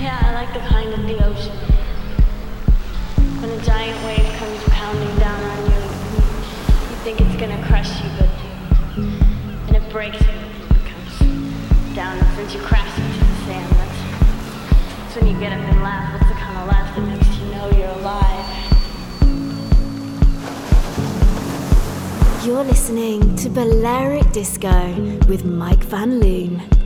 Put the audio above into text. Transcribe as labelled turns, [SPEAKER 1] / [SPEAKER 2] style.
[SPEAKER 1] Yeah, I like the kind of the ocean. When a giant wave comes pounding down on you, you think it's gonna crush you, but then it breaks you and comes down and sends you crashing to the sand. That's, that's when you get up and laugh. That's the kind of laugh that makes you know you're alive.
[SPEAKER 2] You're listening to Balearic Disco with Mike Van Loon.